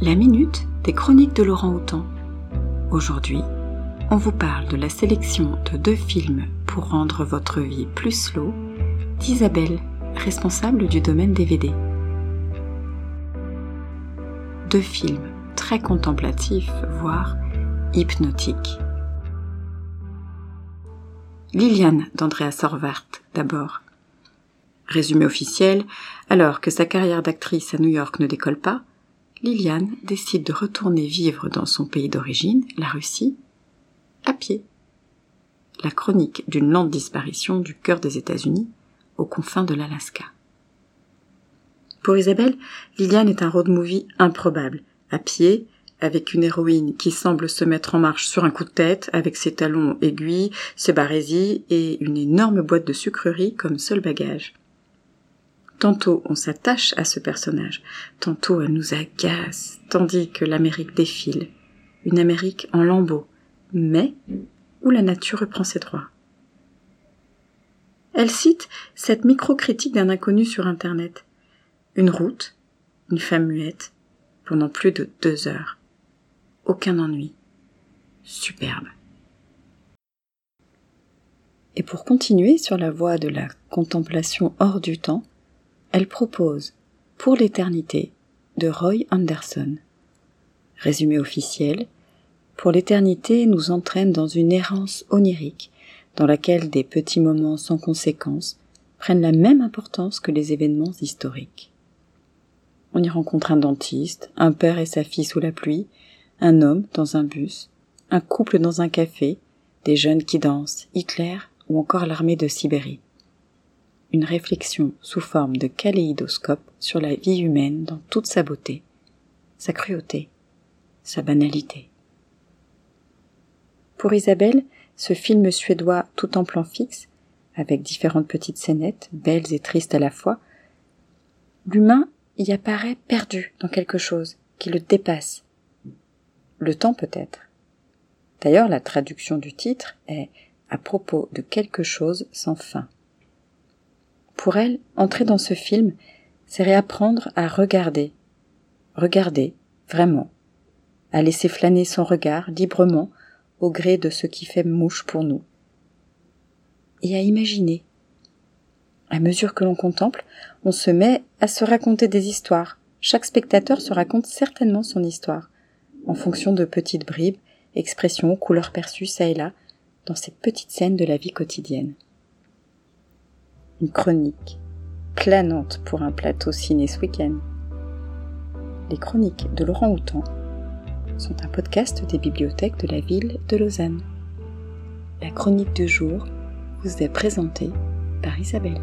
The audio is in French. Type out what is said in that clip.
La minute des chroniques de Laurent Houtan. Aujourd'hui, on vous parle de la sélection de deux films pour rendre votre vie plus slow d'Isabelle, responsable du domaine DVD. Deux films très contemplatifs, voire hypnotiques. Liliane d'Andrea Sorvart, d'abord. Résumé officiel, alors que sa carrière d'actrice à New York ne décolle pas, Liliane décide de retourner vivre dans son pays d'origine, la Russie, à pied. La chronique d'une lente disparition du cœur des États-Unis, aux confins de l'Alaska. Pour Isabelle, Liliane est un road movie improbable, à pied, avec une héroïne qui semble se mettre en marche sur un coup de tête, avec ses talons aiguilles, ses barésies et une énorme boîte de sucreries comme seul bagage. Tantôt on s'attache à ce personnage, tantôt elle nous agace, tandis que l'Amérique défile, une Amérique en lambeaux, mais où la nature reprend ses droits. Elle cite cette micro-critique d'un inconnu sur Internet. Une route, une femme muette, pendant plus de deux heures. Aucun ennui. Superbe. Et pour continuer sur la voie de la contemplation hors du temps, elle propose Pour l'éternité de Roy Anderson. Résumé officiel Pour l'éternité nous entraîne dans une errance onirique dans laquelle des petits moments sans conséquence prennent la même importance que les événements historiques. On y rencontre un dentiste, un père et sa fille sous la pluie, un homme dans un bus, un couple dans un café, des jeunes qui dansent, Hitler ou encore l'armée de Sibérie une réflexion sous forme de kaléidoscope sur la vie humaine dans toute sa beauté, sa cruauté, sa banalité. Pour Isabelle, ce film suédois tout en plan fixe, avec différentes petites scénettes, belles et tristes à la fois, l'humain y apparaît perdu dans quelque chose qui le dépasse. Le temps peut-être. D'ailleurs, la traduction du titre est à propos de quelque chose sans fin. Pour elle, entrer dans ce film, c'est réapprendre à regarder. Regarder, vraiment. À laisser flâner son regard librement au gré de ce qui fait mouche pour nous. Et à imaginer. À mesure que l'on contemple, on se met à se raconter des histoires. Chaque spectateur se raconte certainement son histoire, en fonction de petites bribes, expressions, couleurs perçues ça et là, dans ces petites scènes de la vie quotidienne une chronique planante pour un plateau ciné ce week-end. Les chroniques de Laurent Houtan sont un podcast des bibliothèques de la ville de Lausanne. La chronique du jour vous est présentée par Isabelle.